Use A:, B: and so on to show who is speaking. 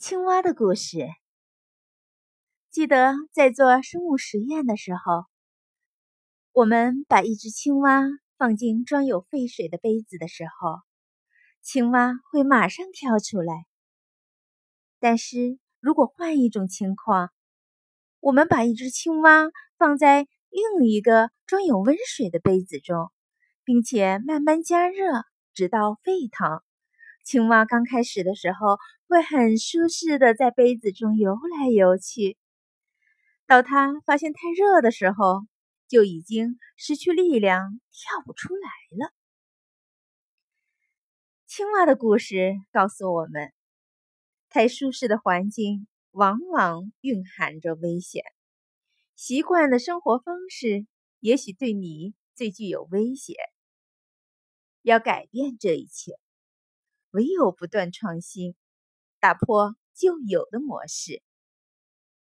A: 青蛙的故事。记得在做生物实验的时候，我们把一只青蛙放进装有沸水的杯子的时候，青蛙会马上跳出来。但是如果换一种情况，我们把一只青蛙放在另一个装有温水的杯子中，并且慢慢加热，直到沸腾。青蛙刚开始的时候会很舒适的在杯子中游来游去，到它发现太热的时候，就已经失去力量，跳不出来了。青蛙的故事告诉我们，太舒适的环境往往蕴含着危险，习惯的生活方式也许对你最具有威胁。要改变这一切。唯有不断创新，打破旧有的模式。